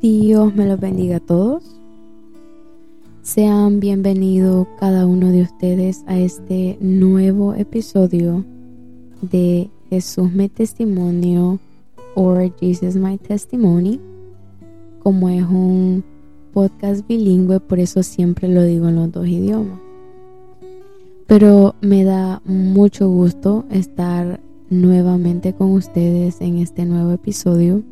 Dios me los bendiga a todos. Sean bienvenidos cada uno de ustedes a este nuevo episodio de Jesús me testimonio or Jesus my testimony. Como es un podcast bilingüe, por eso siempre lo digo en los dos idiomas. Pero me da mucho gusto estar nuevamente con ustedes en este nuevo episodio.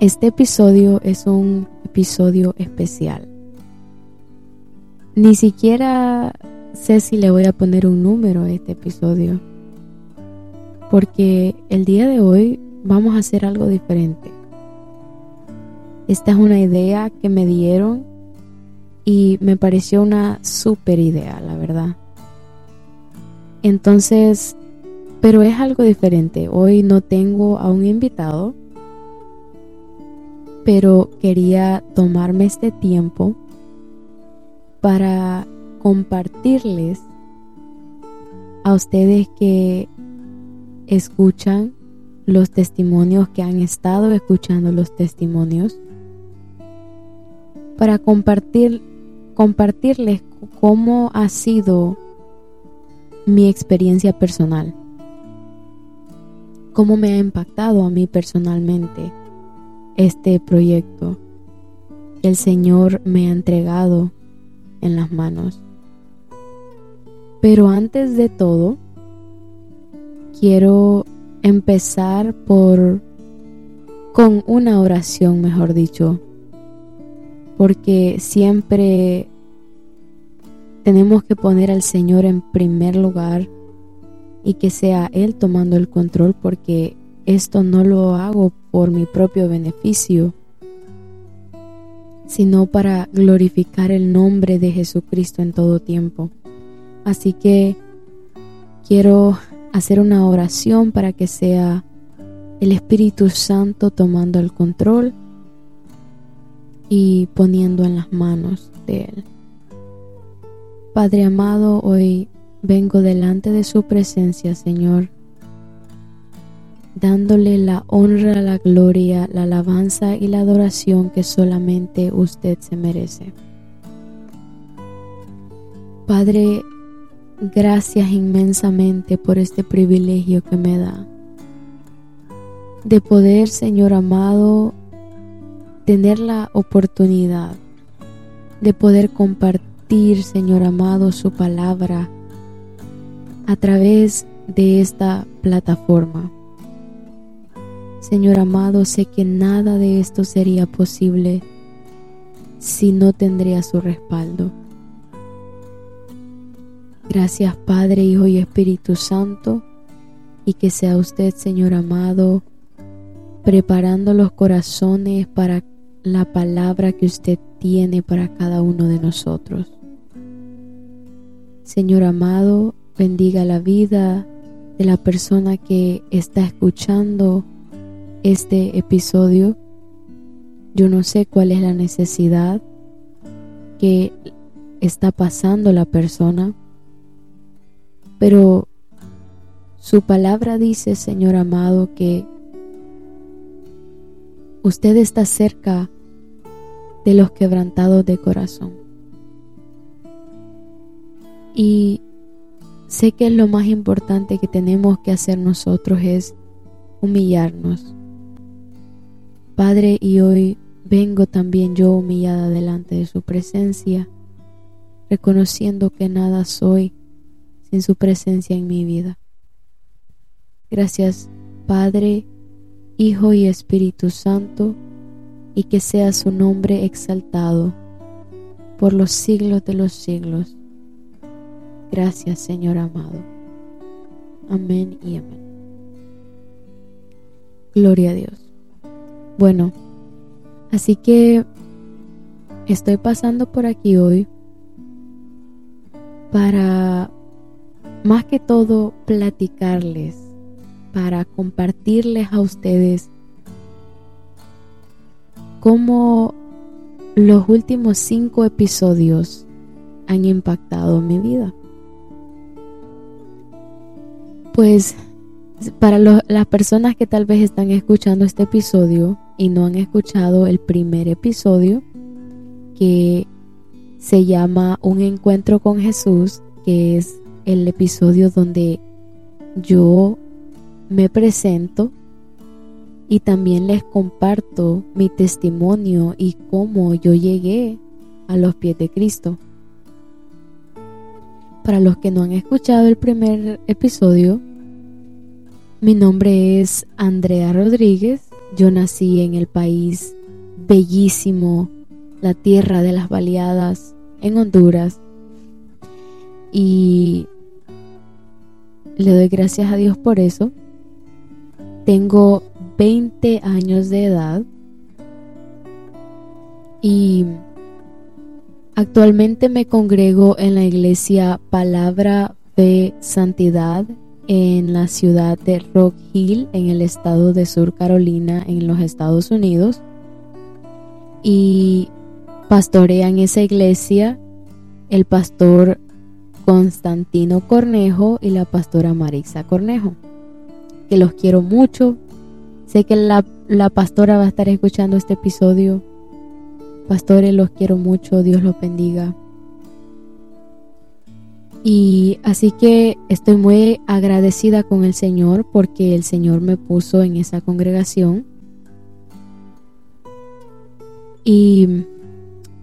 Este episodio es un episodio especial. Ni siquiera sé si le voy a poner un número a este episodio. Porque el día de hoy vamos a hacer algo diferente. Esta es una idea que me dieron y me pareció una super idea, la verdad. Entonces pero es algo diferente. Hoy no tengo a un invitado, pero quería tomarme este tiempo para compartirles a ustedes que escuchan los testimonios, que han estado escuchando los testimonios, para compartir, compartirles cómo ha sido mi experiencia personal cómo me ha impactado a mí personalmente este proyecto que el Señor me ha entregado en las manos. Pero antes de todo, quiero empezar por con una oración, mejor dicho, porque siempre tenemos que poner al Señor en primer lugar y que sea Él tomando el control porque esto no lo hago por mi propio beneficio, sino para glorificar el nombre de Jesucristo en todo tiempo. Así que quiero hacer una oración para que sea el Espíritu Santo tomando el control y poniendo en las manos de Él. Padre amado, hoy vengo delante de su presencia, Señor, dándole la honra, la gloria, la alabanza y la adoración que solamente usted se merece. Padre, gracias inmensamente por este privilegio que me da de poder, Señor amado, tener la oportunidad de poder compartir, Señor amado, su palabra a través de esta plataforma. Señor amado, sé que nada de esto sería posible si no tendría su respaldo. Gracias Padre, Hijo y Espíritu Santo, y que sea usted, Señor amado, preparando los corazones para la palabra que usted tiene para cada uno de nosotros. Señor amado, bendiga la vida de la persona que está escuchando este episodio. Yo no sé cuál es la necesidad que está pasando la persona, pero su palabra dice, Señor amado, que usted está cerca de los quebrantados de corazón. Y Sé que lo más importante que tenemos que hacer nosotros es humillarnos. Padre, y hoy vengo también yo humillada delante de su presencia, reconociendo que nada soy sin su presencia en mi vida. Gracias, Padre, Hijo y Espíritu Santo, y que sea su nombre exaltado por los siglos de los siglos. Gracias, Señor amado. Amén y amén. Gloria a Dios. Bueno, así que estoy pasando por aquí hoy para más que todo platicarles, para compartirles a ustedes cómo los últimos cinco episodios han impactado mi vida. Pues para las personas que tal vez están escuchando este episodio y no han escuchado el primer episodio que se llama Un encuentro con Jesús, que es el episodio donde yo me presento y también les comparto mi testimonio y cómo yo llegué a los pies de Cristo. Para los que no han escuchado el primer episodio, mi nombre es Andrea Rodríguez. Yo nací en el país bellísimo, la tierra de las baleadas, en Honduras. Y le doy gracias a Dios por eso. Tengo 20 años de edad y actualmente me congrego en la iglesia Palabra de Santidad en la ciudad de Rock Hill en el estado de Sur Carolina en los Estados Unidos y pastorean esa iglesia el pastor Constantino Cornejo y la pastora Marisa Cornejo que los quiero mucho Sé que la, pastora va a estar escuchando este episodio. Pastores, los quiero mucho, Dios los bendiga. Y así que estoy muy agradecida con el Señor porque el Señor me puso en esa congregación. Y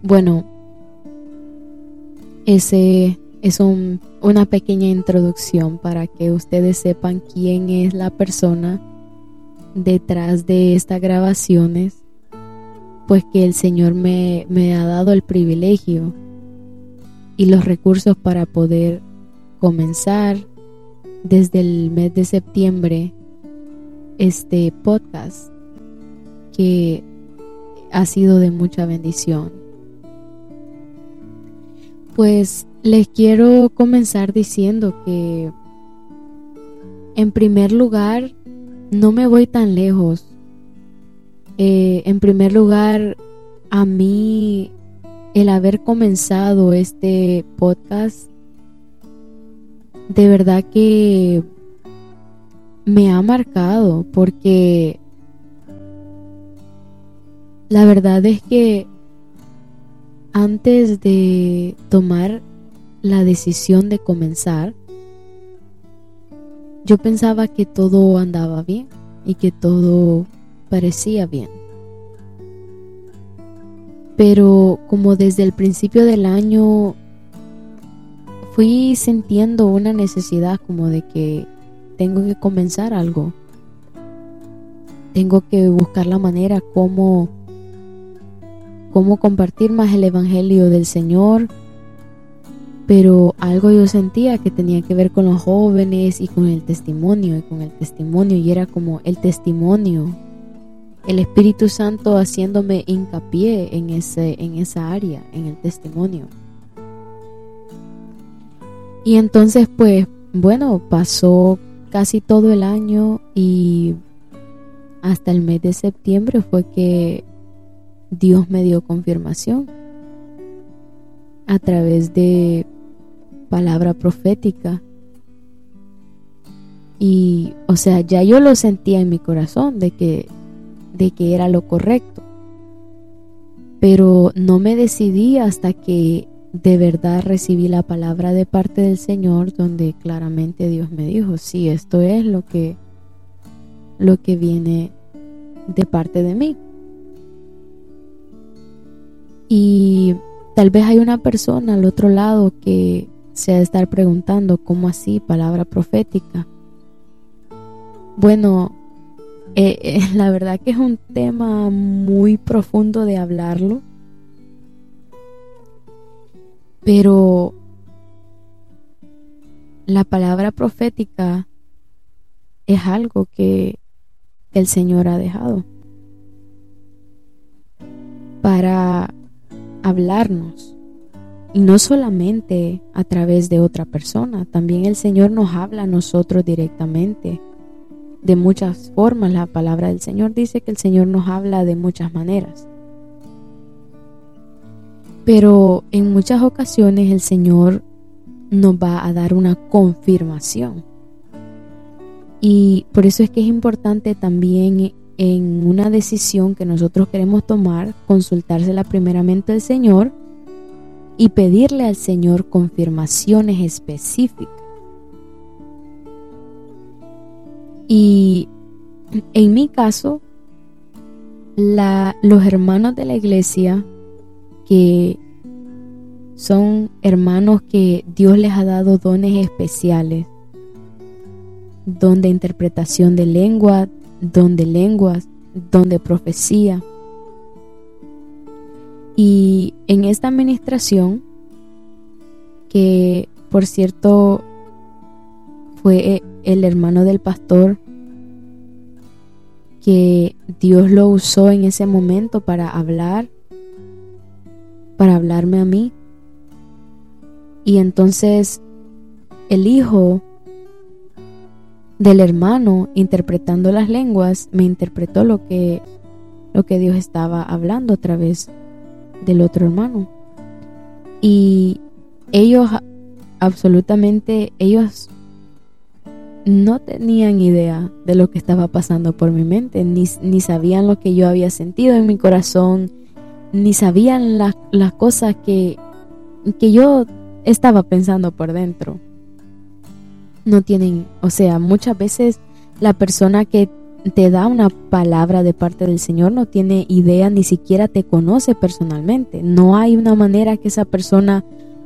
bueno, ese es una pequeña introducción para que ustedes sepan quién es la persona detrás de estas grabaciones, pues que el Señor me, me ha dado el privilegio y los recursos para poder comenzar desde el mes de septiembre este podcast que ha sido de mucha bendición. Pues les quiero comenzar diciendo que en primer lugar no me voy tan lejos. Eh, en primer lugar, a mí el haber comenzado este podcast, de verdad que me ha marcado porque la verdad es que antes de tomar la decisión de comenzar, yo pensaba que todo andaba bien y que todo parecía bien. Pero como desde el principio del año fui sintiendo una necesidad como de que tengo que comenzar algo. Tengo que buscar la manera como cómo compartir más el evangelio del Señor pero algo yo sentía que tenía que ver con los jóvenes y con el testimonio y con el testimonio y era como el testimonio el Espíritu Santo haciéndome hincapié en ese en esa área en el testimonio y entonces pues bueno pasó casi todo el año y hasta el mes de septiembre fue que Dios me dio confirmación a través de palabra profética. Y, o sea, ya yo lo sentía en mi corazón de que, de que era lo correcto. Pero no me decidí hasta que de verdad recibí la palabra de parte del Señor donde claramente Dios me dijo, sí, esto es lo que, lo que viene de parte de mí. Y tal vez hay una persona al otro lado que se de estar preguntando, ¿cómo así? Palabra profética. Bueno, eh, eh, la verdad que es un tema muy profundo de hablarlo. Pero la palabra profética es algo que el Señor ha dejado para hablarnos y no solamente a través de otra persona, también el Señor nos habla a nosotros directamente. De muchas formas, la palabra del Señor dice que el Señor nos habla de muchas maneras. Pero en muchas ocasiones el Señor nos va a dar una confirmación. Y por eso es que es importante también en una decisión que nosotros queremos tomar, consultársela primeramente al Señor y pedirle al Señor confirmaciones específicas. Y en mi caso, los hermanos de la iglesia que son hermanos que Dios les ha dado dones especiales, don de interpretación de lengua, don de lenguas, don de profecía. Y en esta administración, que por cierto fue el hermano del pastor que Dios lo usó en ese momento para hablar, para hablarme a mí. Y entonces el hijo del hermano interpretando las lenguas me interpretó lo que lo que Dios estaba hablando a través del otro hermano. Y ellos absolutamente ellos no tenían idea de lo que estaba pasando por mi mente, ni, sabían lo que yo había sentido en mi corazón, ni sabían las cosas que, que yo estaba pensando por dentro. No tienen, o sea, muchas veces la persona que te da una palabra de parte del Señor no tiene idea, ni siquiera te conoce personalmente. No hay una manera que esa persona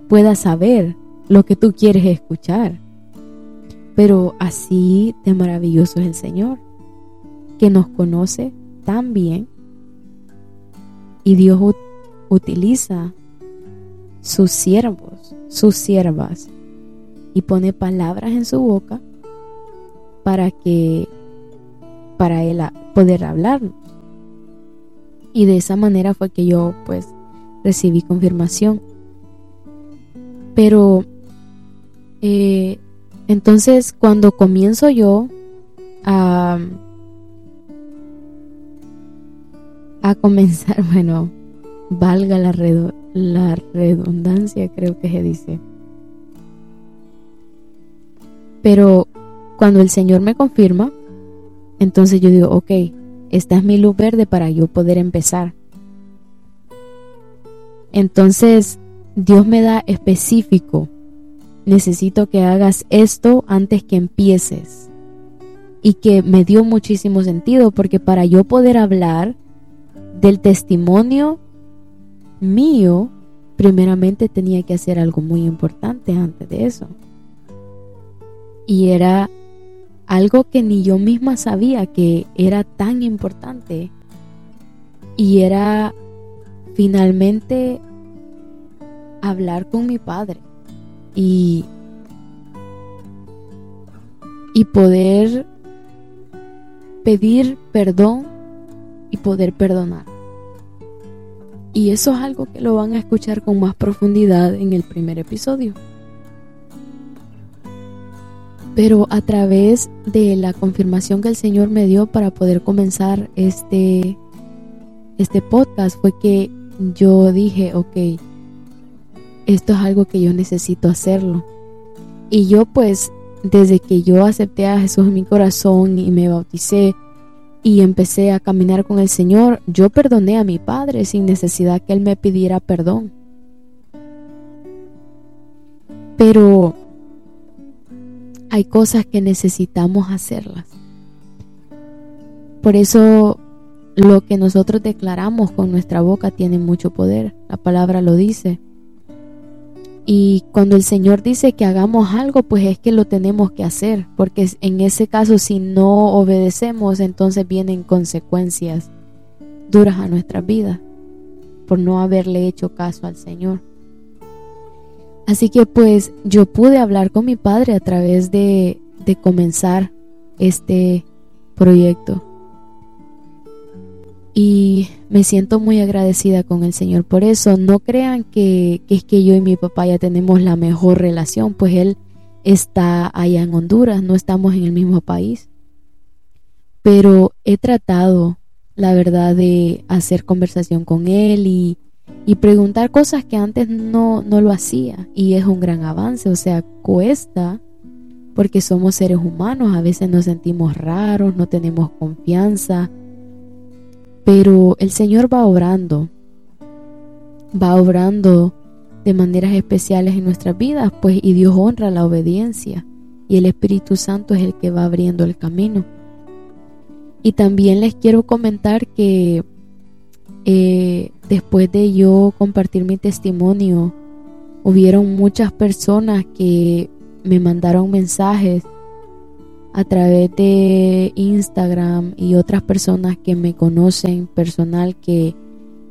pueda saber lo que tú quieres escuchar. Pero así de maravilloso es el Señor, que nos conoce tan bien y Dios utiliza sus siervos, sus siervas, y pone palabras en su boca para que para él poder hablarnos. Y de esa manera fue que yo pues recibí confirmación. Pero eh, entonces, cuando comienzo yo a, a comenzar, bueno, valga la, la redundancia, creo que se dice. Pero cuando el Señor me confirma, entonces yo digo, ok, esta es mi luz verde para yo poder empezar. Entonces, Dios me da específico necesito que hagas esto antes que empieces. Y que me dio muchísimo sentido porque para yo poder hablar del testimonio mío, primeramente tenía que hacer algo muy importante antes de eso. Y era algo que ni yo misma sabía que era tan importante. Y era finalmente hablar con mi padre y, y poder pedir perdón y poder perdonar. Y eso es algo que lo van a escuchar con más profundidad en el primer episodio. Pero a través de la confirmación que el Señor me dio para poder comenzar este, este podcast fue que yo dije, ok, esto es algo que yo necesito hacerlo. Y yo pues, desde que yo acepté a Jesús en mi corazón y me bauticé y empecé a caminar con el Señor, yo perdoné a mi Padre sin necesidad que Él me pidiera perdón. Pero hay cosas que necesitamos hacerlas. Por eso lo que nosotros declaramos con nuestra boca tiene mucho poder. La palabra lo dice. Y cuando el Señor dice que hagamos algo, pues es que lo tenemos que hacer, porque en ese caso si no obedecemos, entonces vienen consecuencias duras a nuestra vida por no haberle hecho caso al Señor. Así que pues yo pude hablar con mi padre a través de, de comenzar este proyecto. Y me siento muy agradecida con el Señor por eso. No crean que, es que yo y mi papá ya tenemos la mejor relación, pues él está allá en Honduras, no estamos en el mismo país. Pero he tratado, la verdad, de hacer conversación con él y, y preguntar cosas que antes no, no lo hacía. Y es un gran avance, o sea, cuesta porque somos seres humanos, a veces nos sentimos raros, no tenemos confianza Pero el Señor va obrando, va obrando de maneras especiales en nuestras vidas, pues y Dios honra la obediencia y el Espíritu Santo es el que va abriendo el camino. Y también les quiero comentar que eh, después de yo compartir mi testimonio, hubieron muchas personas que me mandaron mensajes a través de Instagram y otras personas que me conocen personal que,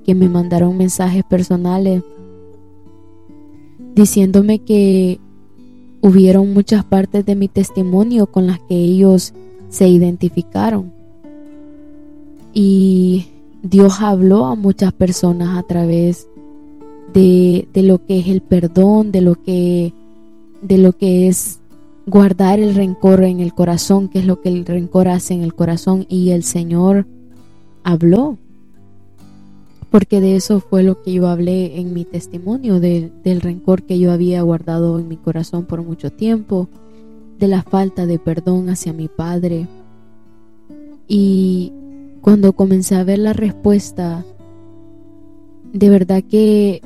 que me mandaron mensajes personales diciéndome que hubieron muchas partes de mi testimonio con las que ellos se identificaron. Y Dios habló a muchas personas a través de, de, lo que es el perdón, de lo que, de lo que es guardar el rencor en el corazón, que es lo que el rencor hace en el corazón. Y el Señor habló porque de eso fue lo que yo hablé en mi testimonio, del rencor que yo había guardado en mi corazón por mucho tiempo, de la falta de perdón hacia mi padre. Y cuando comencé a ver la respuesta, de verdad que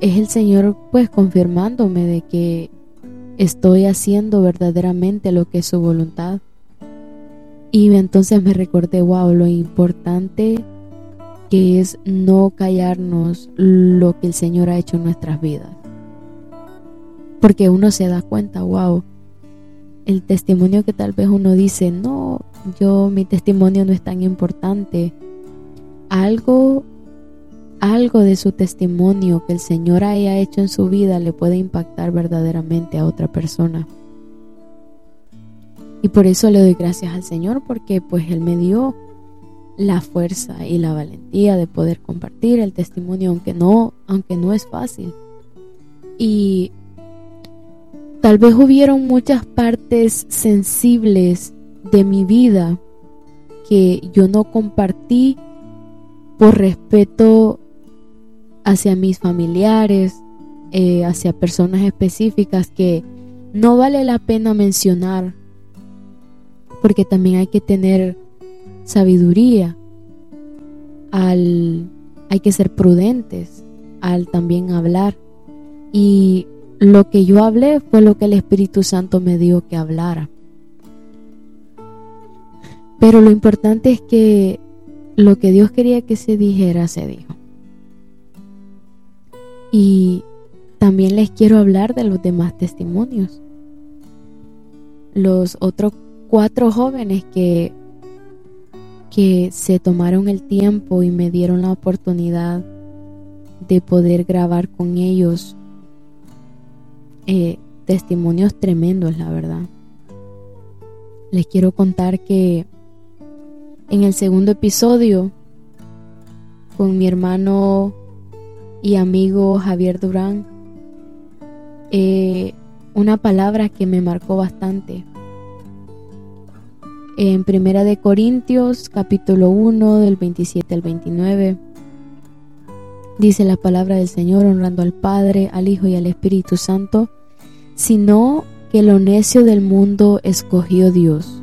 es el Señor pues confirmándome de que estoy haciendo verdaderamente lo que es su voluntad. Y entonces me recordé, wow, lo importante que es no callarnos lo que el Señor ha hecho en nuestras vidas. Porque uno se da cuenta, wow, el testimonio que tal vez uno dice, no, yo mi testimonio no es tan importante. Algo algo de su testimonio que el Señor haya hecho en su vida le puede impactar verdaderamente a otra persona. Y por eso le doy gracias al Señor porque pues Él me dio la fuerza y la valentía de poder compartir el testimonio aunque no, aunque no es fácil. Y tal vez hubieron muchas partes sensibles de mi vida que yo no compartí por respeto hacia mis familiares, eh, hacia personas específicas que no vale la pena mencionar porque también hay que tener sabiduría, hay que ser prudentes al también hablar. Y lo que yo hablé fue lo que el Espíritu Santo me dio que hablara. Pero lo importante es que lo que Dios quería que se dijera, se dijo. Y también les quiero hablar de los demás testimonios. Los otros cuatro jóvenes que que se tomaron el tiempo y me dieron la oportunidad de poder grabar con ellos eh, testimonios tremendos, la verdad. Les quiero contar que en el segundo episodio, con mi hermano y amigo Javier Durán, eh, una palabra que me marcó bastante en Primera de Corintios, capítulo 1, del 27 al 29. Dice la palabra del Señor honrando al Padre, al Hijo y al Espíritu Santo, sino que lo necio del mundo escogió Dios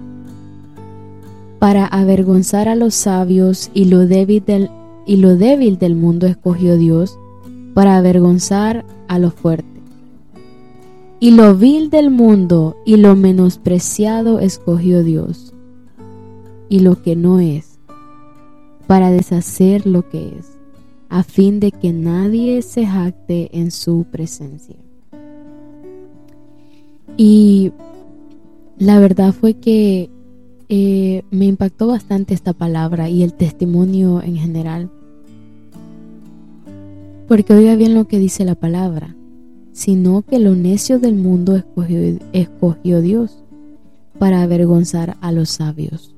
para avergonzar a los sabios y lo débil del, y lo débil del mundo escogió Dios para avergonzar a lo fuerte. Y lo vil del mundo y lo menospreciado escogió Dios y lo que no es, para deshacer lo que es, a fin de que nadie se jacte en su presencia. Y la verdad fue que eh, me impactó bastante esta palabra y el testimonio en general. Porque oiga bien lo que dice la palabra, sino que lo necio del mundo escogió, escogió Dios para avergonzar a los sabios.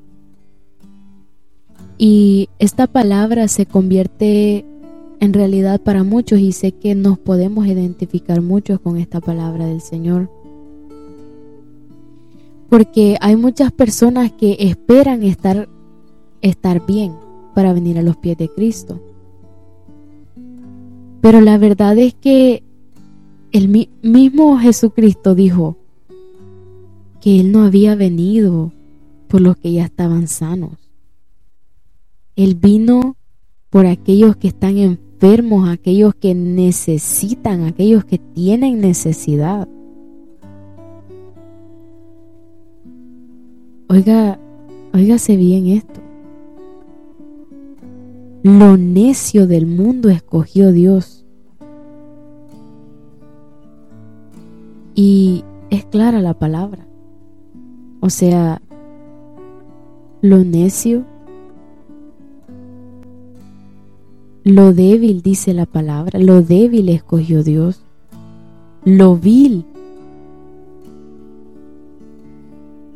Y esta palabra se convierte en realidad para muchos y sé que nos podemos identificar muchos con esta palabra del Señor. Porque hay muchas personas que esperan estar, estar bien para venir a los pies de Cristo. Pero la verdad es que el mismo Jesucristo dijo que Él no había venido por los que ya estaban sanos Él vino por aquellos que están enfermos, aquellos que necesitan, aquellos que tienen necesidad. Oiga, óigase bien esto. Lo necio del mundo escogió Dios. Y es clara la palabra. O sea, lo necio, lo débil, dice la palabra, lo débil escogió Dios, lo vil.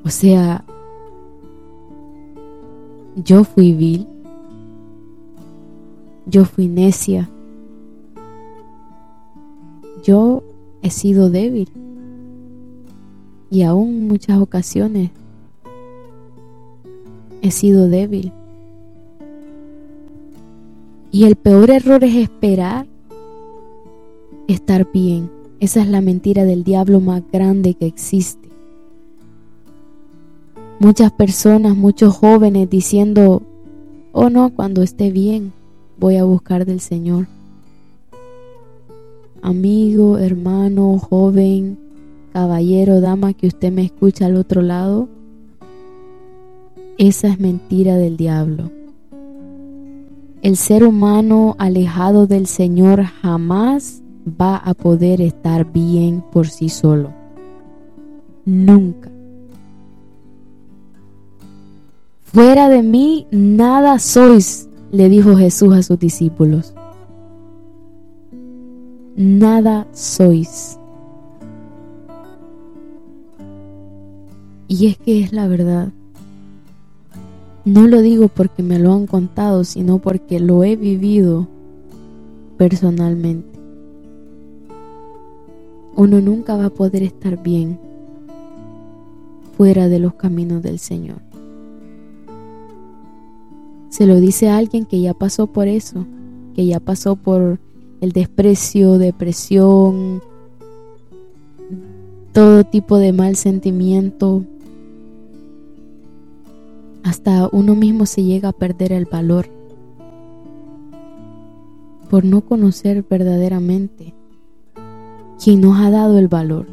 O sea, yo fui vil, yo fui necia, yo he sido débil y aún en muchas ocasiones he sido débil. Y el peor error es esperar estar bien. Esa es la mentira del diablo más grande que existe. Muchas personas, muchos jóvenes diciendo, oh no, cuando esté bien voy a buscar del Señor. Amigo, hermano, joven, caballero, dama que usted me escucha al otro lado, esa es mentira del diablo. El ser humano alejado del Señor jamás va a poder estar bien por sí solo. Nunca. Fuera de mí nada sois, le dijo Jesús a sus discípulos. Nada sois. Y es que es la verdad. No lo digo porque me lo han contado, sino porque lo he vivido personalmente. Uno nunca va a poder estar bien fuera de los caminos del Señor. Se lo dice a alguien que ya pasó por eso, que ya pasó por el desprecio, depresión, todo tipo de mal sentimiento, hasta uno mismo se llega a perder el valor por no conocer verdaderamente quien nos ha dado el valor,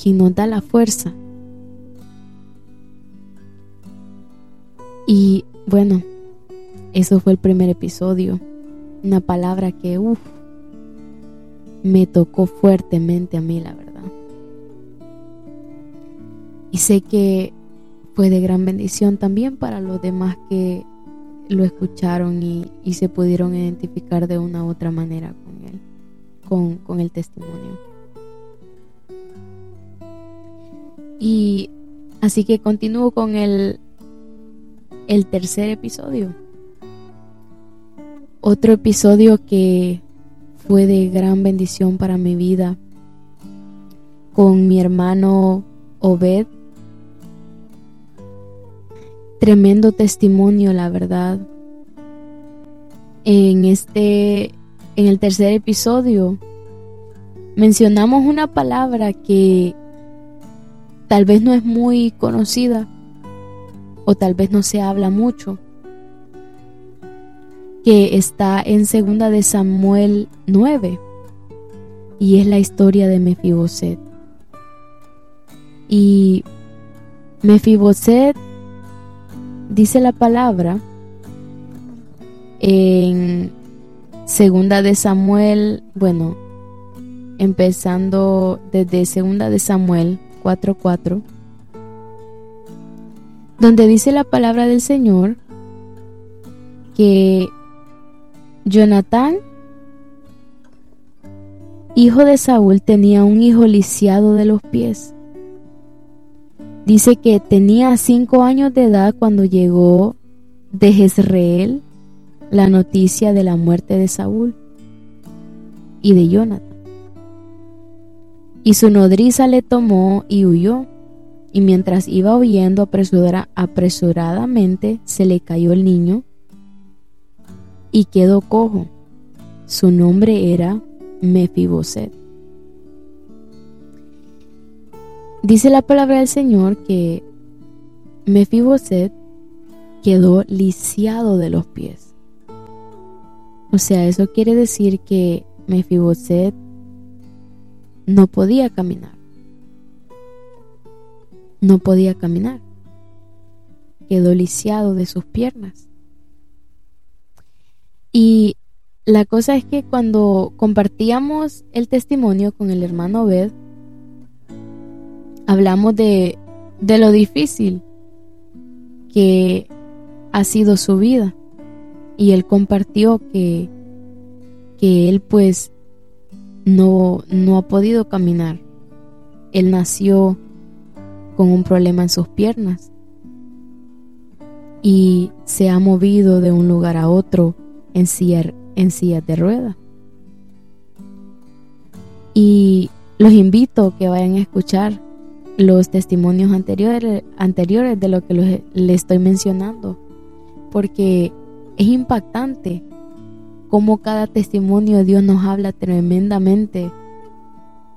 quien nos da la fuerza. Y bueno, eso fue el primer episodio, una palabra que uff, me tocó fuertemente a mí, la verdad. Y sé que fue de gran bendición también para los demás que lo escucharon y, se pudieron identificar de una u otra manera con él, con, con el testimonio. Y así que continúo con el, el tercer episodio. Otro episodio que fue de gran bendición para mi vida con mi hermano Obed Tremendo testimonio, la verdad. En este, en el tercer episodio, mencionamos una palabra que tal vez no es muy conocida o tal vez no se habla mucho, que está en segunda de Samuel 9 y es la historia de Mefiboset. Y Mefiboset dice la palabra en segunda de Samuel, bueno, empezando desde segunda de Samuel 4:4, donde dice la palabra del Señor que Jonatán, hijo de Saúl, tenía un hijo lisiado de los pies Dice que tenía cinco años de edad cuando llegó de Jezreel la noticia de la muerte de Saúl y de Jonathan. Y su nodriza le tomó y huyó. Y mientras iba huyendo apresuradamente, se le cayó el niño y quedó cojo. Su nombre era Mefiboset. Dice la palabra del Señor que Mefiboset, quedó lisiado de los pies. O sea, eso quiere decir que Mefiboset no podía caminar. No podía caminar. Quedó lisiado de sus piernas. Y la cosa es que cuando compartíamos el testimonio con el hermano Obed, hablamos de, de lo difícil que ha sido su vida. Y él compartió que, que él pues no, no ha podido caminar. Él nació con un problema en sus piernas y se ha movido de un lugar a otro en silla, en de rueda. Y los invito a que vayan a escuchar los testimonios anteriores, anteriores de lo que le estoy mencionando, porque es impactante cómo cada testimonio de Dios nos habla tremendamente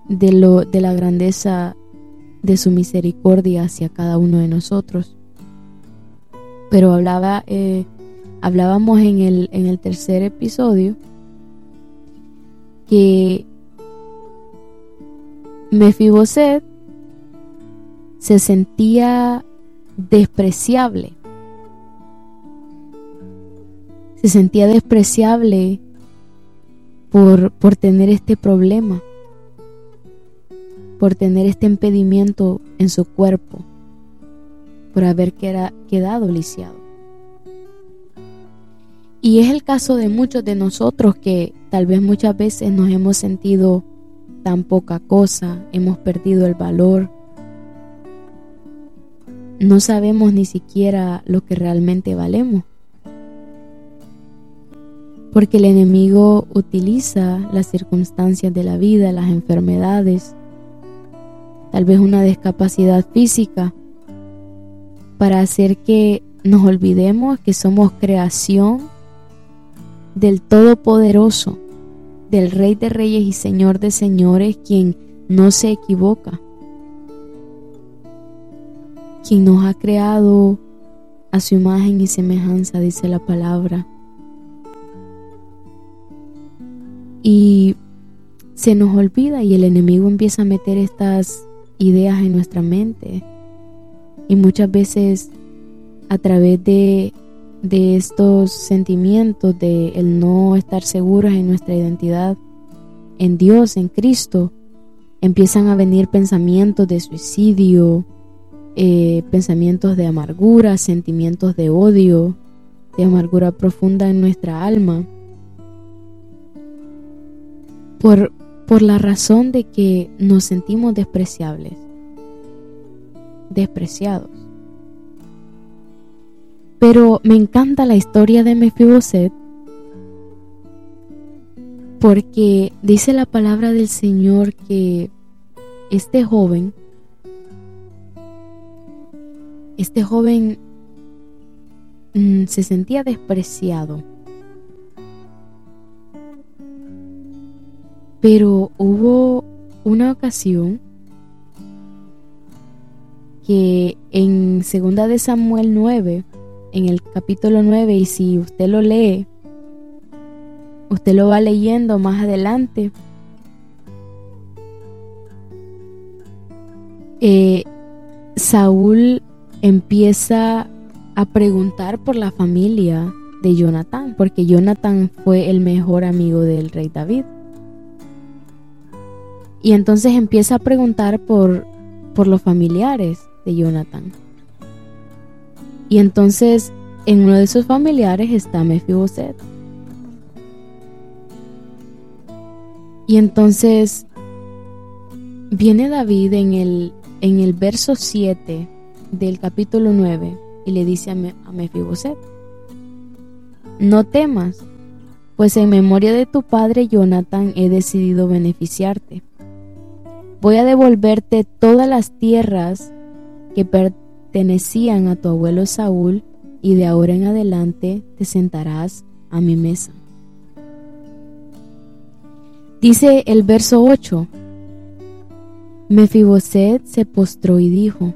de, lo, de la grandeza de su misericordia hacia cada uno de nosotros. Pero hablaba, eh, hablábamos en el, en el tercer episodio que Mefiboset se sentía despreciable. Se sentía despreciable por, por tener este problema por tener este impedimento en su cuerpo, por haber quedado lisiado. Y es el caso de muchos de nosotros que tal vez muchas veces nos hemos sentido tan poca cosa, hemos perdido el valor, no sabemos ni siquiera lo que realmente valemos. Porque el enemigo utiliza las circunstancias de la vida, las enfermedades, tal vez una discapacidad física, para hacer que nos olvidemos que somos creación del Todopoderoso, del Rey de Reyes y Señor de Señores, quien no se equivoca, quien nos ha creado a su imagen y semejanza, dice la palabra. Y se nos olvida y el enemigo empieza a meter estas ideas en nuestra mente. Y muchas veces a través de, de estos sentimientos de el no estar seguros en nuestra identidad en Dios, en Cristo, empiezan a venir pensamientos de suicidio, eh, pensamientos de amargura, sentimientos de odio, de amargura profunda en nuestra alma. Por, por la razón de que nos sentimos despreciables, despreciados. Pero me encanta la historia de Mefiboset porque dice la palabra del Señor que este joven, este joven mm, se sentía despreciado. Pero hubo una ocasión que en segunda de Samuel 9, en el capítulo 9, y si usted lo lee, usted lo va leyendo más adelante, eh, Saúl empieza a preguntar por la familia de Jonathan, porque Jonathan fue el mejor amigo del rey David. Y entonces empieza a preguntar por, por los familiares de Jonathan. Y entonces en uno de sus familiares está Mefiboset. Y entonces viene David en el, en el verso 7 del capítulo 9 y le dice a, Mefiboset, no temas, pues en memoria de tu padre Jonathan he decidido beneficiarte voy a devolverte todas las tierras que pertenecían a tu abuelo Saúl y de ahora en adelante te sentarás a mi mesa. Dice el verso 8, Mefiboset se postró y dijo,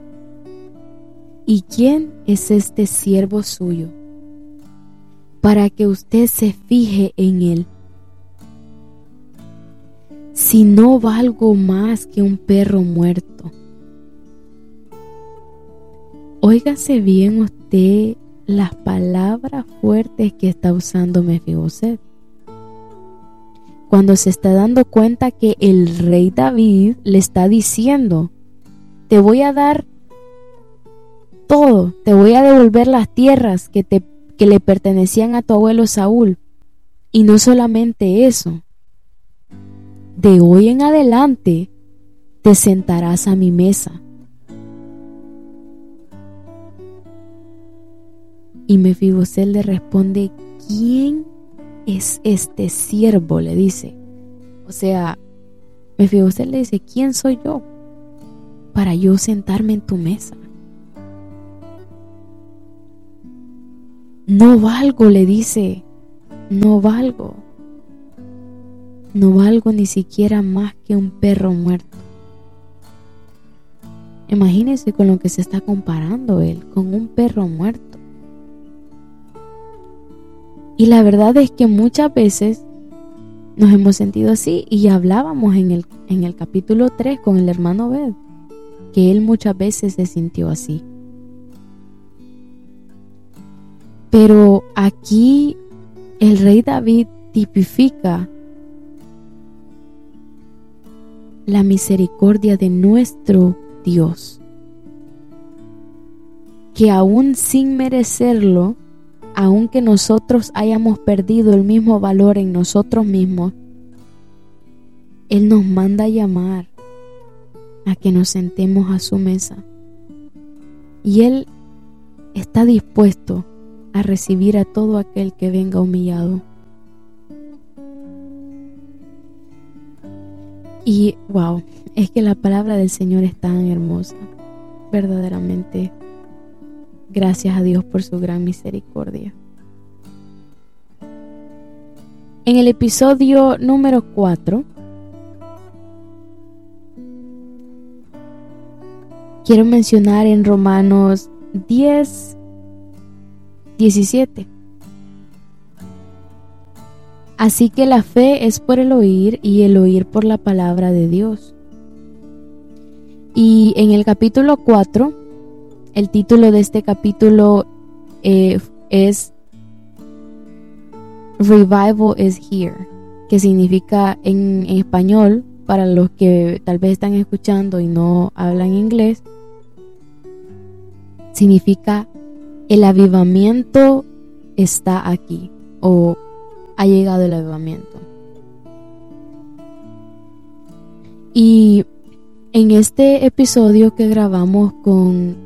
¿y quién es este siervo suyo? Para que usted se fije en él. Si no valgo más que un perro muerto. Óigase bien usted las palabras fuertes que está usando Mefiboset. Cuando se está dando cuenta que el rey David le está diciendo, te voy a dar todo, te voy a devolver las tierras que, te, que le pertenecían a tu abuelo Saúl. Y no solamente eso, de hoy en adelante te sentarás a mi mesa Y Mefiboset le responde, ¿quién es este siervo? Le dice. O sea, Mefiboset le dice, ¿quién soy yo para yo sentarme en tu mesa? No valgo, le dice, no valgo. No valgo ni siquiera más que un perro muerto. Imagínense con lo que se está comparando él, con un perro muerto. Y la verdad es que muchas veces nos hemos sentido así y hablábamos en el, en el capítulo 3 con el hermano Bed, que él muchas veces se sintió así. Pero aquí el rey David tipifica la misericordia de nuestro Dios, que aún sin merecerlo, aunque nosotros hayamos perdido el mismo valor en nosotros mismos, Él nos manda a llamar a que nos sentemos a su mesa. Y Él está dispuesto a recibir a todo aquel que venga humillado. Y wow, es que la palabra del Señor es tan hermosa, verdaderamente Gracias a Dios por su gran misericordia. En el episodio número 4, quiero mencionar en Romanos 10, 17. Así que la fe es por el oír y el oír por la palabra de Dios. Y en el capítulo 4 el título de este capítulo eh, es Revival is Here, que significa en, español, para los que tal vez están escuchando y no hablan inglés, significa el avivamiento está aquí o ha llegado el avivamiento. Y en este episodio que grabamos con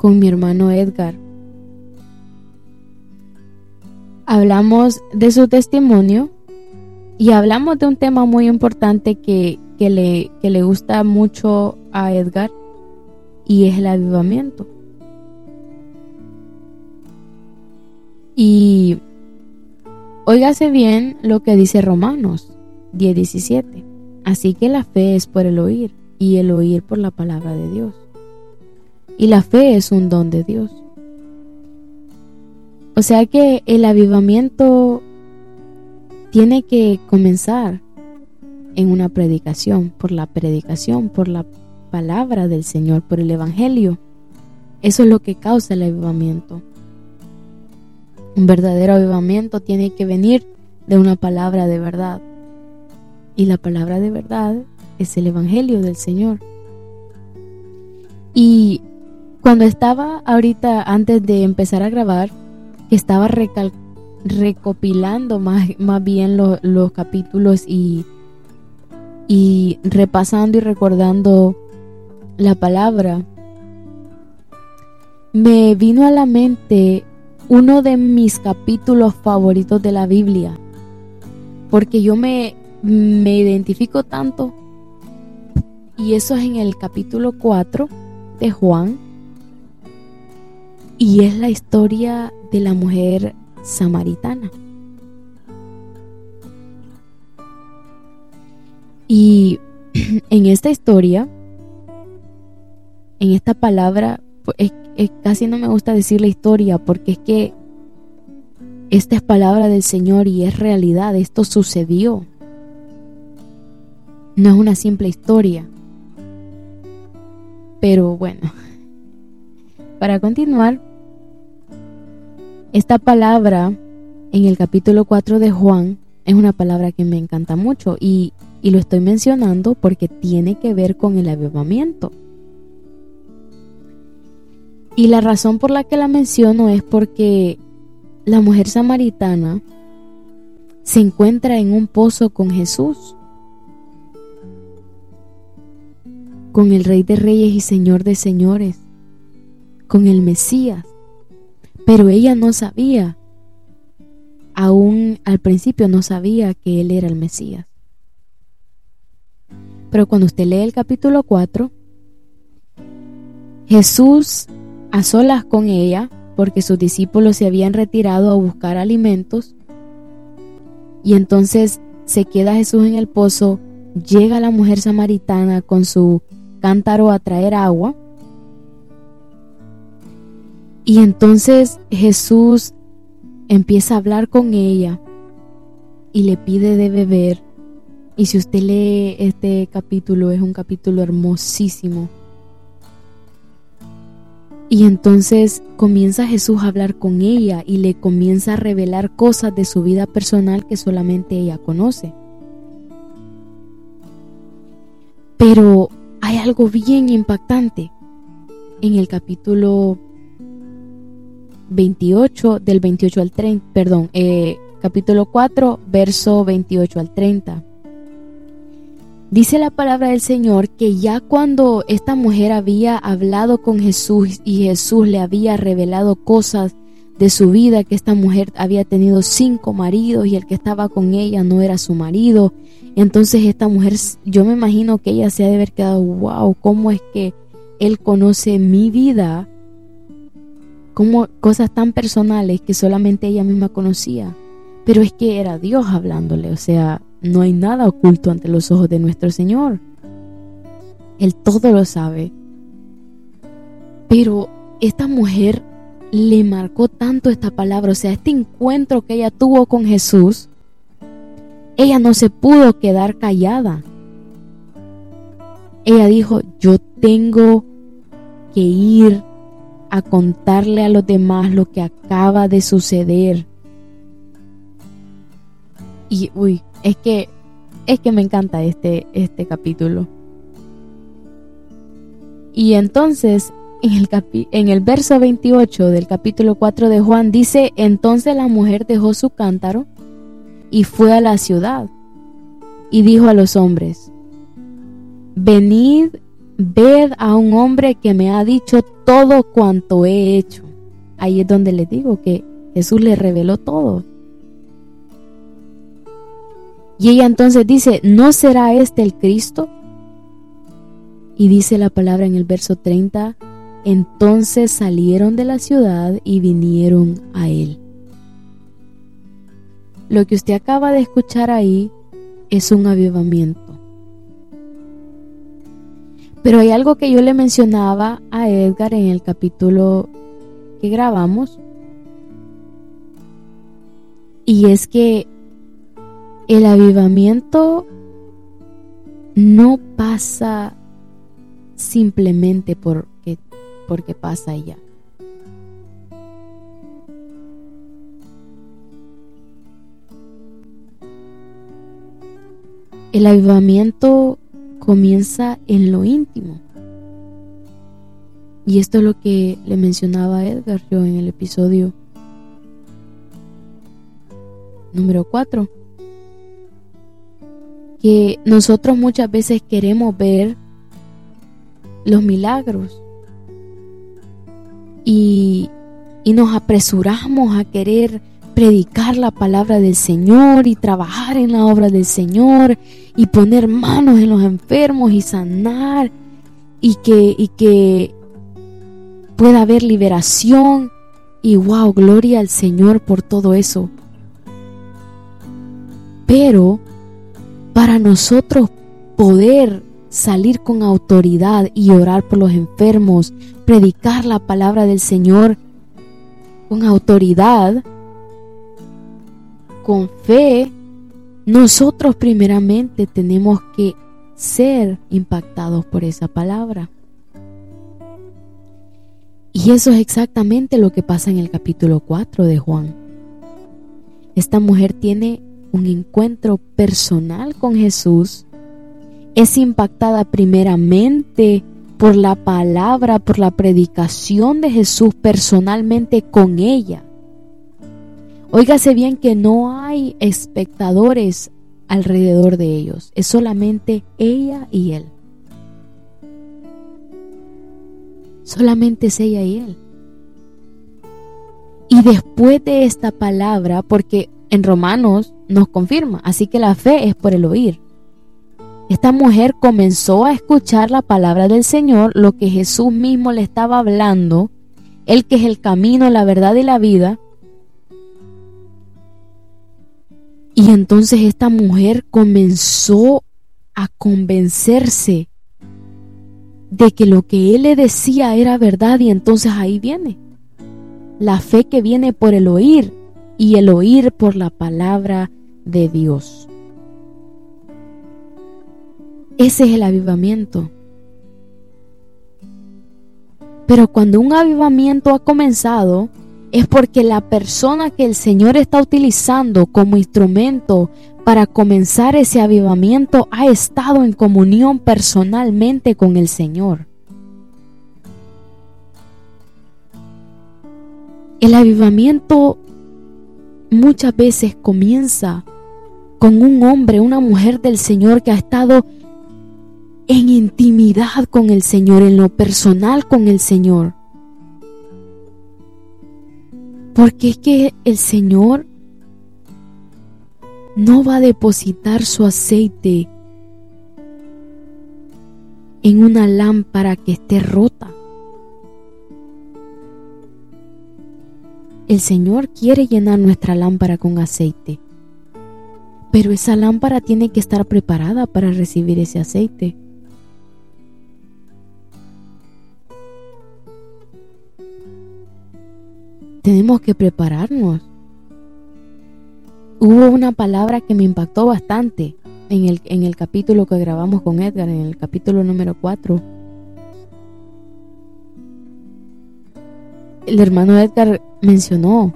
con mi hermano Edgar. Hablamos de su testimonio y hablamos de un tema muy importante que, le, que le gusta mucho a Edgar y es el avivamiento. Y óigase bien lo que dice Romanos 10:17. Así que la fe es por el oír y el oír por la palabra de Dios. Y la fe es un don de Dios. O sea que el avivamiento tiene que comenzar en una predicación, por la predicación, por la palabra del Señor, por el Evangelio. Eso es lo que causa el avivamiento. Un verdadero avivamiento tiene que venir de una palabra de verdad. Y la palabra de verdad es el Evangelio del Señor. Y cuando estaba ahorita, antes de empezar a grabar, estaba recopilando más, más bien los capítulos y, y repasando y recordando la palabra, me vino a la mente uno de mis capítulos favoritos de la Biblia, porque yo me, me identifico tanto, y eso es en el capítulo 4 de Juan, y es la historia de la mujer samaritana. Y en esta historia, en esta palabra, pues, casi no me gusta decir la historia porque es que esta es palabra del Señor y es realidad, esto sucedió. No es una simple historia. Pero bueno, para continuar, esta palabra en el capítulo 4 de Juan es una palabra que me encanta mucho y, y lo estoy mencionando porque tiene que ver con el avivamiento. Y la razón por la que la menciono es porque la mujer samaritana se encuentra en un pozo con Jesús, con el Rey de Reyes y Señor de Señores, con el Mesías. Pero ella no sabía, aún al principio no sabía que Él era el Mesías. Pero cuando usted lee el capítulo 4, Jesús a solas con ella, porque sus discípulos se habían retirado a buscar alimentos, y entonces se queda Jesús en el pozo, llega la mujer samaritana con su cántaro a traer agua, y entonces Jesús empieza a hablar con ella y le pide de beber. Y si usted lee este capítulo, es un capítulo hermosísimo. Y entonces comienza Jesús a hablar con ella y le comienza a revelar cosas de su vida personal que solamente ella conoce. Pero hay algo bien impactante en el capítulo 28, del 28 al 30, perdón, eh, capítulo 4, verso 28 al 30. Dice la palabra del Señor que ya cuando esta mujer había hablado con Jesús y Jesús le había revelado cosas de su vida, que esta mujer había tenido cinco maridos y el que estaba con ella no era su marido, entonces esta mujer, yo me imagino que ella se ha de haber quedado, wow, ¿cómo es que él conoce mi vida? Como cosas tan personales que solamente ella misma conocía. Pero es que era Dios hablándole, o sea, no hay nada oculto ante los ojos de nuestro Señor. Él todo lo sabe. Pero esta mujer le marcó tanto esta palabra, o sea, este encuentro que ella tuvo con Jesús, ella no se pudo quedar callada. Ella dijo, yo tengo que ir a contarle a los demás lo que acaba de suceder. Y uy, es que es que me encanta este este capítulo. Y entonces en el, en el verso 28 del capítulo 4 de Juan dice, entonces la mujer dejó su cántaro y fue a la ciudad y dijo a los hombres, venid ved a un hombre que me ha dicho todo cuanto he hecho. Ahí es donde les digo que Jesús le reveló todo. Y ella entonces dice, ¿no será este el Cristo? Y dice la palabra en el verso 30, entonces salieron de la ciudad y vinieron a él. Lo que usted acaba de escuchar ahí es un avivamiento. Pero hay algo que yo le mencionaba a Edgar en el capítulo que grabamos. Y es que el avivamiento no pasa simplemente porque, porque pasa ya. El avivamiento comienza en lo íntimo. Y esto es lo que le mencionaba a Edgar yo en el episodio número 4. Que nosotros muchas veces queremos ver los milagros y, y nos apresuramos a querer predicar la palabra del Señor y trabajar en la obra del Señor y poner manos en los enfermos y sanar y que, y que pueda haber liberación y wow, gloria al Señor por todo eso. Pero para nosotros poder salir con autoridad y orar por los enfermos, predicar la palabra del Señor con autoridad, con fe, nosotros primeramente tenemos que ser impactados por esa palabra. Y eso es exactamente lo que pasa en el capítulo 4 de Juan. Esta mujer tiene un encuentro personal con Jesús, es impactada primeramente por la palabra, por la predicación de Jesús personalmente con ella. Óigase bien que no hay espectadores alrededor de ellos, es solamente ella y él. Solamente es ella y él. Y después de esta palabra, porque en Romanos nos confirma, así que la fe es por el oír. Esta mujer comenzó a escuchar la palabra del Señor, lo que Jesús mismo le estaba hablando, el que es el camino, la verdad y la vida. Y entonces esta mujer comenzó a convencerse de que lo que él le decía era verdad y entonces ahí viene. La fe que viene por el oír y el oír por la palabra de Dios. Ese es el avivamiento. Pero cuando un avivamiento ha comenzado, es porque la persona que el Señor está utilizando como instrumento para comenzar ese avivamiento ha estado en comunión personalmente con el Señor. El avivamiento muchas veces comienza con un hombre, una mujer del Señor que ha estado en intimidad con el Señor, en lo personal con el Señor. Porque es que el Señor no va a depositar su aceite en una lámpara que esté rota. El Señor quiere llenar nuestra lámpara con aceite, pero esa lámpara tiene que estar preparada para recibir ese aceite. Tenemos que prepararnos hubo una palabra que me impactó bastante en el, en el capítulo que grabamos con Edgar, en el capítulo número 4. El hermano Edgar mencionó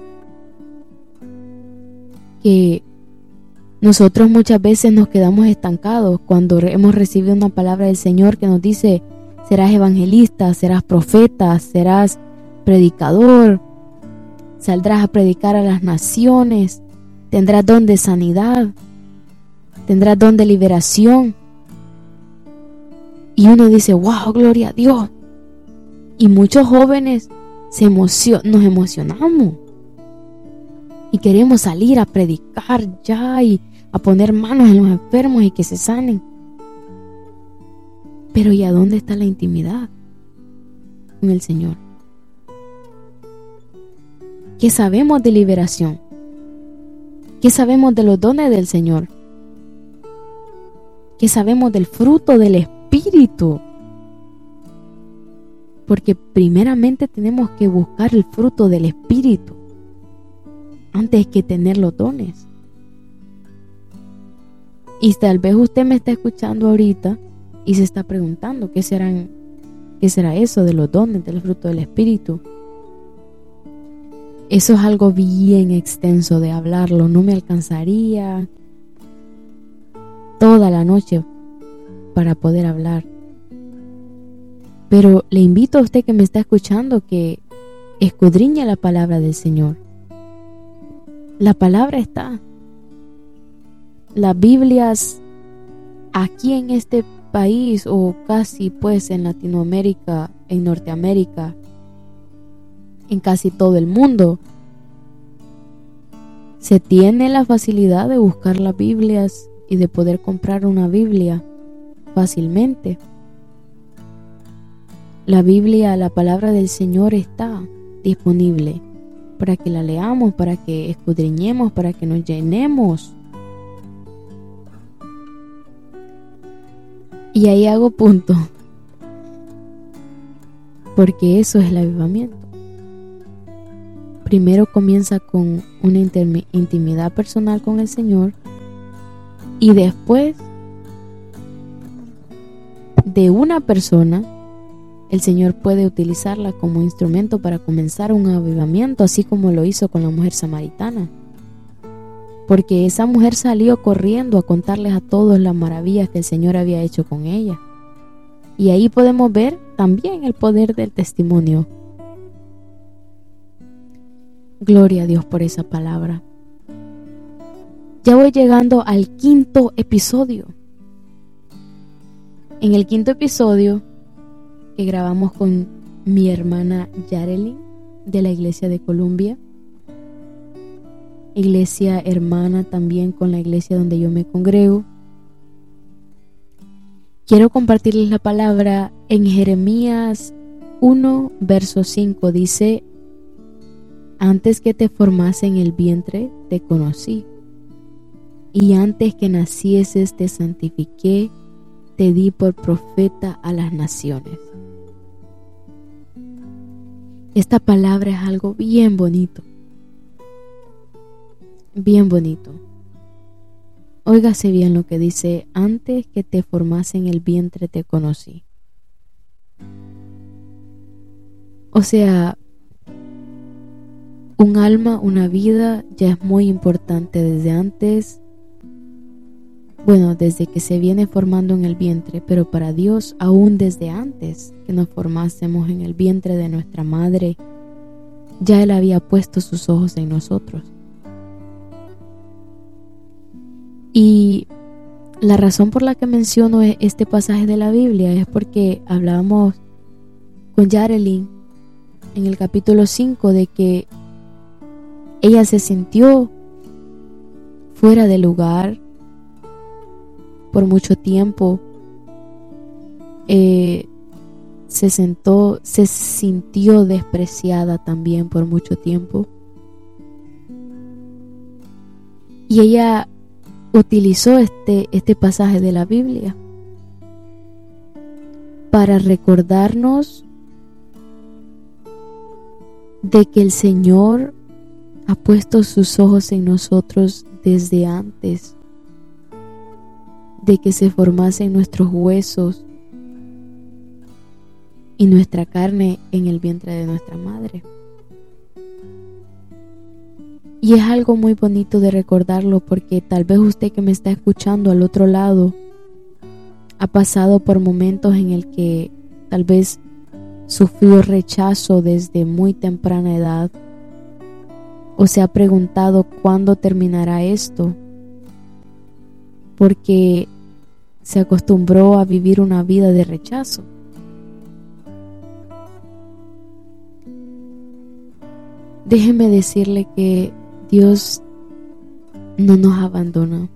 que nosotros muchas veces nos quedamos estancados cuando hemos recibido una palabra del Señor que nos dice, serás evangelista, serás profeta, serás predicador, saldrás a predicar a las naciones, tendrás don de sanidad, tendrás don de liberación. Y uno dice, wow, gloria a Dios. Y muchos jóvenes se nos emocionamos. Y queremos salir a predicar ya y a poner manos en los enfermos y que se sanen. Pero ¿y a dónde está la intimidad con el Señor? ¿Qué sabemos de liberación? ¿Qué sabemos de los dones del Señor? ¿Qué sabemos del fruto del Espíritu? Porque primeramente tenemos que buscar el fruto del Espíritu antes que tener los dones. Y tal vez usted me está escuchando ahorita y se está preguntando qué serán qué será eso de los dones del fruto del espíritu. Eso es algo bien extenso de hablarlo. No me alcanzaría toda la noche para poder hablar. Pero le invito a usted que me está escuchando que escudriñe la palabra del Señor. La palabra está. Las Biblias aquí en este país o casi pues en Latinoamérica, en Norteamérica, en casi todo el mundo. Se tiene la facilidad de buscar las Biblias y de poder comprar una Biblia fácilmente. La Biblia, la palabra del Señor está disponible para que la leamos, para que escudriñemos, para que nos llenemos. Y ahí hago punto. Porque eso es el avivamiento. Primero comienza con una intimidad personal con el Señor y después de una persona, el Señor puede utilizarla como instrumento para comenzar un avivamiento, así como lo hizo con la mujer samaritana. Porque esa mujer salió corriendo a contarles a todos las maravillas que el Señor había hecho con ella. Y ahí podemos ver también el poder del testimonio. Gloria a Dios por esa palabra. Ya voy llegando al quinto episodio. En el quinto episodio que grabamos con mi hermana Yareli de la iglesia de Columbia, iglesia hermana también con la iglesia donde yo me congrego, quiero compartirles la palabra en Jeremías 1, verso 5. Dice, antes que te formase en el vientre, te conocí. Y antes que nacieses, te santifiqué, te di por profeta a las naciones. Esta palabra es algo bien bonito. Bien bonito. Óigase bien lo que dice, antes que te formase en el vientre te conocí. O sea, un alma, una vida ya es muy importante desde antes, bueno, desde que se viene formando en el vientre, pero para Dios aún desde antes que nos formásemos en el vientre de nuestra madre, ya Él había puesto sus ojos en nosotros. Y la razón por la que menciono e-, este pasaje de la Biblia es porque hablábamos con Yarelin en el capítulo 5 de que ella se sintió fuera de lugar por mucho tiempo. Eh, se sentó, se sintió despreciada también por mucho tiempo. Y ella utilizó este, este pasaje de la Biblia para recordarnos de que el Señor ha puesto sus ojos en nosotros desde antes de que se formasen nuestros huesos y nuestra carne en el vientre de nuestra madre. Y es algo muy bonito de recordarlo porque tal vez usted que me está escuchando al otro lado ha pasado por momentos en el que tal vez sufrió rechazo desde muy temprana edad o se ha preguntado cuándo terminará esto, porque se acostumbró a vivir una vida de rechazo. Déjeme decirle que Dios no nos abandona.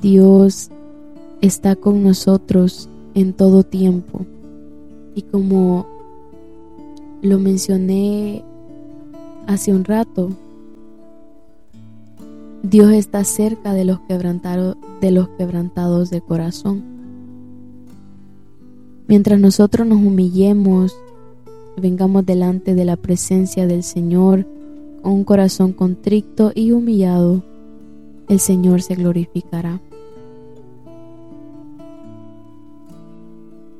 Dios está con nosotros en todo tiempo. Y como lo mencioné hace un rato. Dios está cerca de los quebrantados de los quebrantados de corazón. Mientras nosotros nos humillemos, vengamos delante de la presencia del Señor con un corazón contrito y humillado, el Señor se glorificará.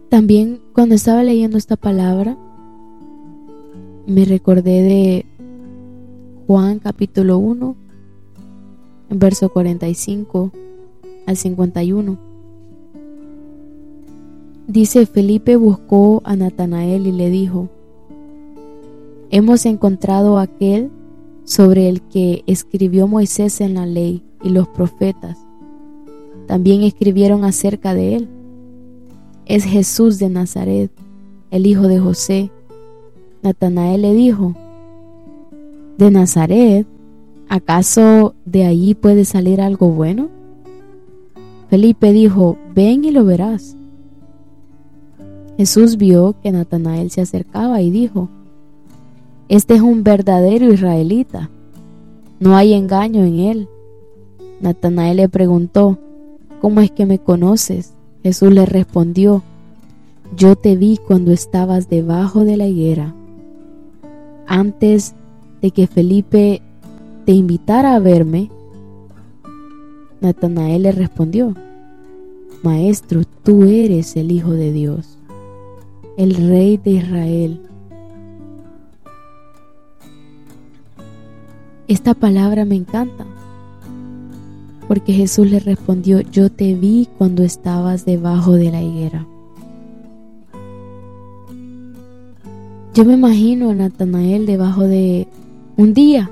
También cuando estaba leyendo esta palabra, me recordé de Juan capítulo 1, verso 45 al 51. Dice, Felipe buscó a Natanael y le dijo, hemos encontrado aquel sobre el que escribió Moisés en la ley y los profetas. También escribieron acerca de él. Es Jesús de Nazaret, el hijo de José. Natanael le dijo, ¿de Nazaret? ¿Acaso de allí puede salir algo bueno? Felipe dijo, ven y lo verás. Jesús vio que Natanael se acercaba y dijo, Este es un verdadero israelita, no hay engaño en él. Natanael le preguntó, ¿cómo es que me conoces? Jesús le respondió, yo te vi cuando estabas debajo de la higuera. Antes de que Felipe te invitara a verme, Natanael le respondió, Maestro, tú eres el Hijo de Dios, el Rey de Israel. Esta palabra me encanta, porque Jesús le respondió, yo te vi cuando estabas debajo de la higuera. Yo me imagino a Natanael debajo de un día,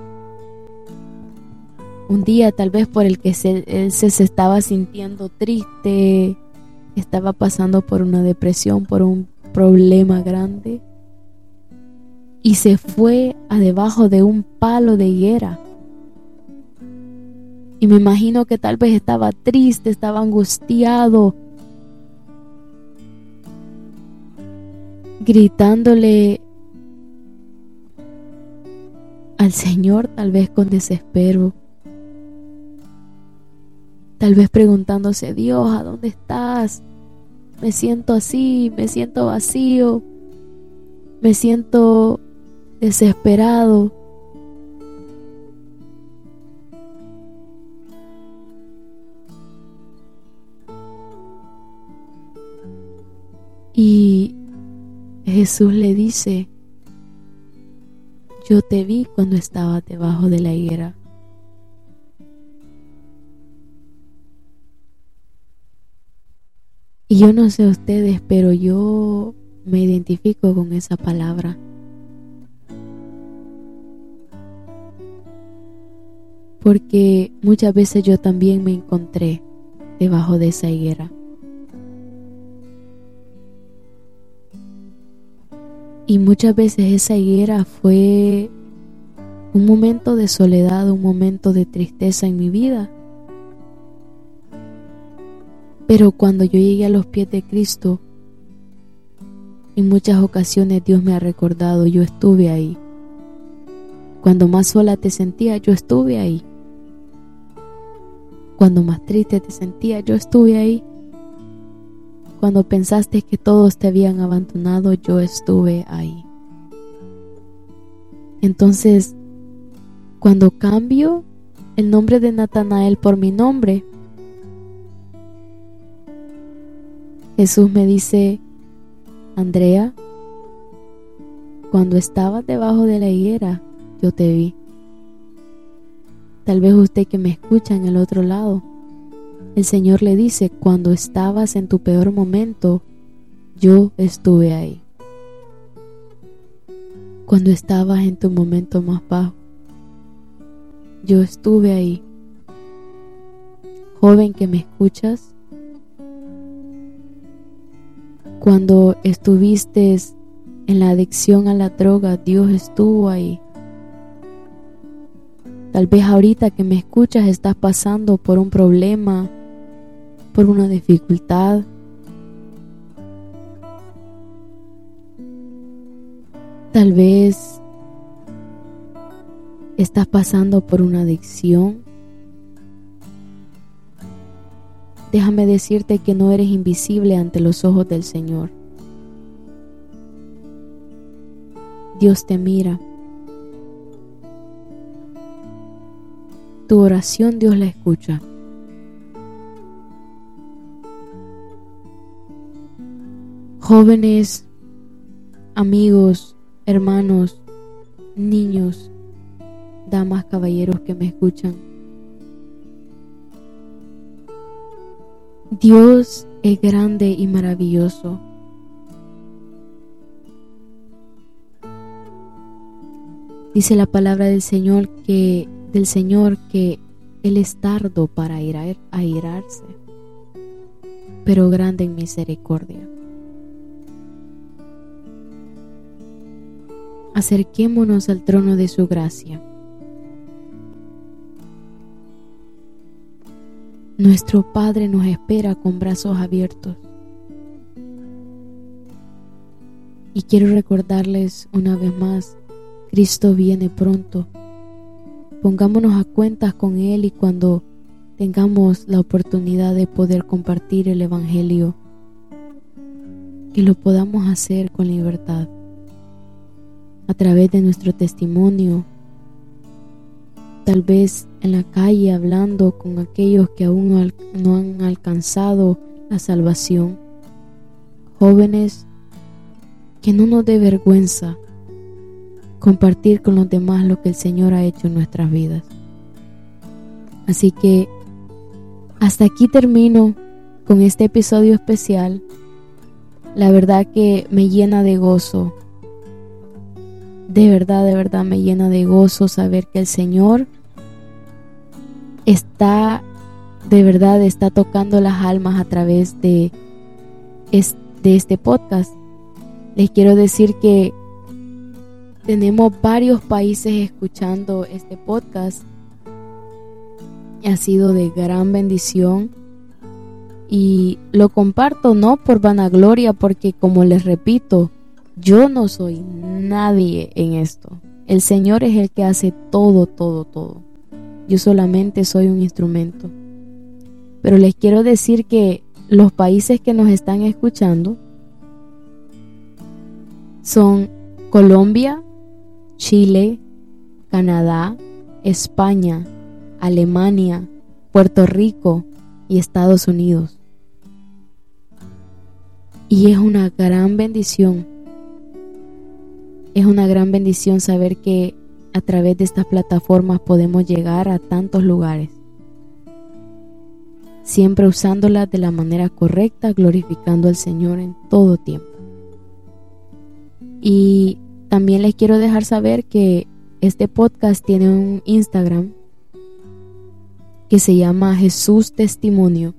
un día tal vez por el que se, él se, se estaba sintiendo triste, estaba pasando por una depresión, por un problema grande, y se fue a debajo de un palo de higuera. Y me imagino que tal vez estaba triste, estaba angustiado, gritándole al Señor tal vez con desespero, tal vez preguntándose, Dios, ¿a dónde estás? Me siento así, me siento vacío, me siento desesperado. Y Jesús le dice, yo te vi cuando estaba debajo de la higuera. Y yo no sé ustedes, pero yo me identifico con esa palabra. Porque muchas veces yo también me encontré debajo de esa higuera. Y muchas veces esa higuera fue un momento de soledad, un momento de tristeza en mi vida. Pero cuando yo llegué a los pies de Cristo, en muchas ocasiones Dios me ha recordado, yo estuve ahí. Cuando más sola te sentía, yo estuve ahí. Cuando más triste te sentía, yo estuve ahí. Cuando pensaste que todos te habían abandonado, yo estuve ahí. Entonces, cuando cambio el nombre de Natanael por mi nombre, Jesús me dice, Andrea, cuando estabas debajo de la higuera, yo te vi. Tal vez usted que me escucha en el otro lado el Señor le dice, cuando estabas en tu peor momento, yo estuve ahí. Cuando estabas en tu momento más bajo, yo estuve ahí. Joven que me escuchas, cuando estuviste en la adicción a la droga, Dios estuvo ahí. Tal vez ahorita que me escuchas estás pasando por un problema, por una dificultad. Tal vez estás pasando por una adicción. Déjame decirte que no eres invisible ante los ojos del Señor. Dios te mira. Tu oración Dios la escucha. Jóvenes, amigos, hermanos, niños, damas, caballeros que me escuchan. Dios es grande y maravilloso. Dice la palabra del Señor que del Señor que él es tardo para airarse, pero grande en misericordia. Acerquémonos al trono de su gracia. Nuestro Padre nos espera con brazos abiertos. Y quiero recordarles una vez más, Cristo viene pronto. Pongámonos a cuentas con Él y cuando tengamos la oportunidad de poder compartir el Evangelio, que lo podamos hacer con libertad, a través de nuestro testimonio, tal vez en la calle hablando con aquellos que aún no han alcanzado la salvación, jóvenes que no nos dé vergüenza compartir con los demás lo que el Señor ha hecho en nuestras vidas. Así que hasta aquí termino con este episodio especial. La verdad que me llena de gozo. De verdad, de verdad me llena de gozo saber que el Señor está, de verdad, está tocando las almas a través de, de este podcast. Les quiero decir que tenemos varios países escuchando este podcast. Ha sido de gran bendición y lo comparto no por vanagloria, porque como les repito, yo no soy nadie en esto. El Señor es el que hace todo, todo, todo. Yo solamente soy un instrumento. Pero les quiero decir que los países que nos están escuchando son Colombia, Chile, Canadá, España, Alemania, Puerto Rico y Estados Unidos. Y es una gran bendición. Es una gran bendición saber que a través de estas plataformas podemos llegar a tantos lugares. Siempre usándolas de la manera correcta, glorificando al Señor en todo tiempo. Y también les quiero dejar saber que este podcast tiene un Instagram que se llama Jesús Testimonio.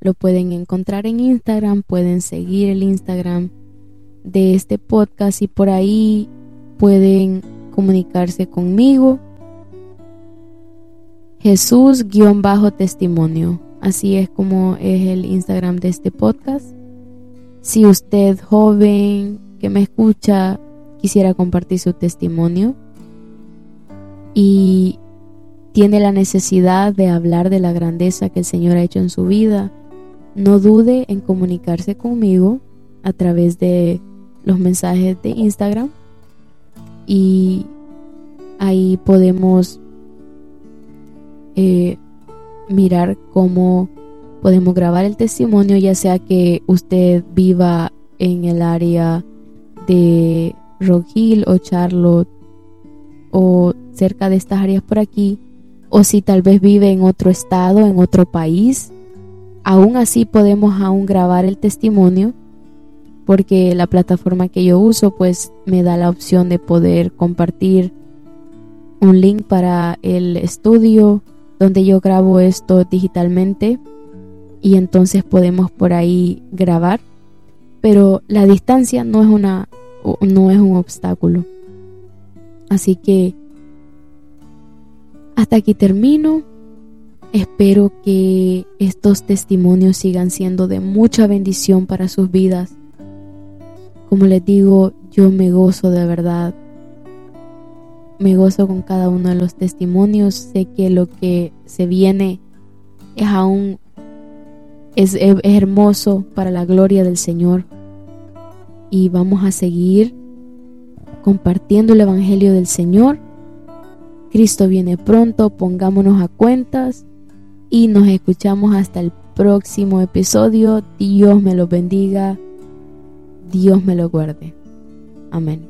Lo pueden encontrar en Instagram, pueden seguir el Instagram de este podcast y por ahí pueden comunicarse conmigo. Jesús-testimonio. Así es como es el Instagram de este podcast. Si usted joven que me escucha quisiera compartir su testimonio y tiene la necesidad de hablar de la grandeza que el Señor ha hecho en su vida, no dude en comunicarse conmigo a través de los mensajes de Instagram y ahí podemos eh, mirar cómo podemos grabar el testimonio, ya sea que usted viva en el área de Rock Hill o Charlotte o cerca de estas áreas por aquí, o si tal vez vive en otro estado, en otro país, aún así podemos aún grabar el testimonio porque la plataforma que yo uso pues me da la opción de poder compartir un link para el estudio donde yo grabo esto digitalmente y entonces podemos por ahí grabar pero la distancia no es una no es un obstáculo. Así que hasta aquí termino. Espero que estos testimonios sigan siendo de mucha bendición para sus vidas. Como les digo, yo me gozo de verdad. Me gozo con cada uno de los testimonios. Sé que lo que se viene es aún es, hermoso para la gloria del Señor y vamos a seguir compartiendo el Evangelio del Señor. Cristo viene pronto, pongámonos a cuentas y nos escuchamos hasta el próximo episodio. Dios me lo bendiga, Dios me lo guarde. Amén.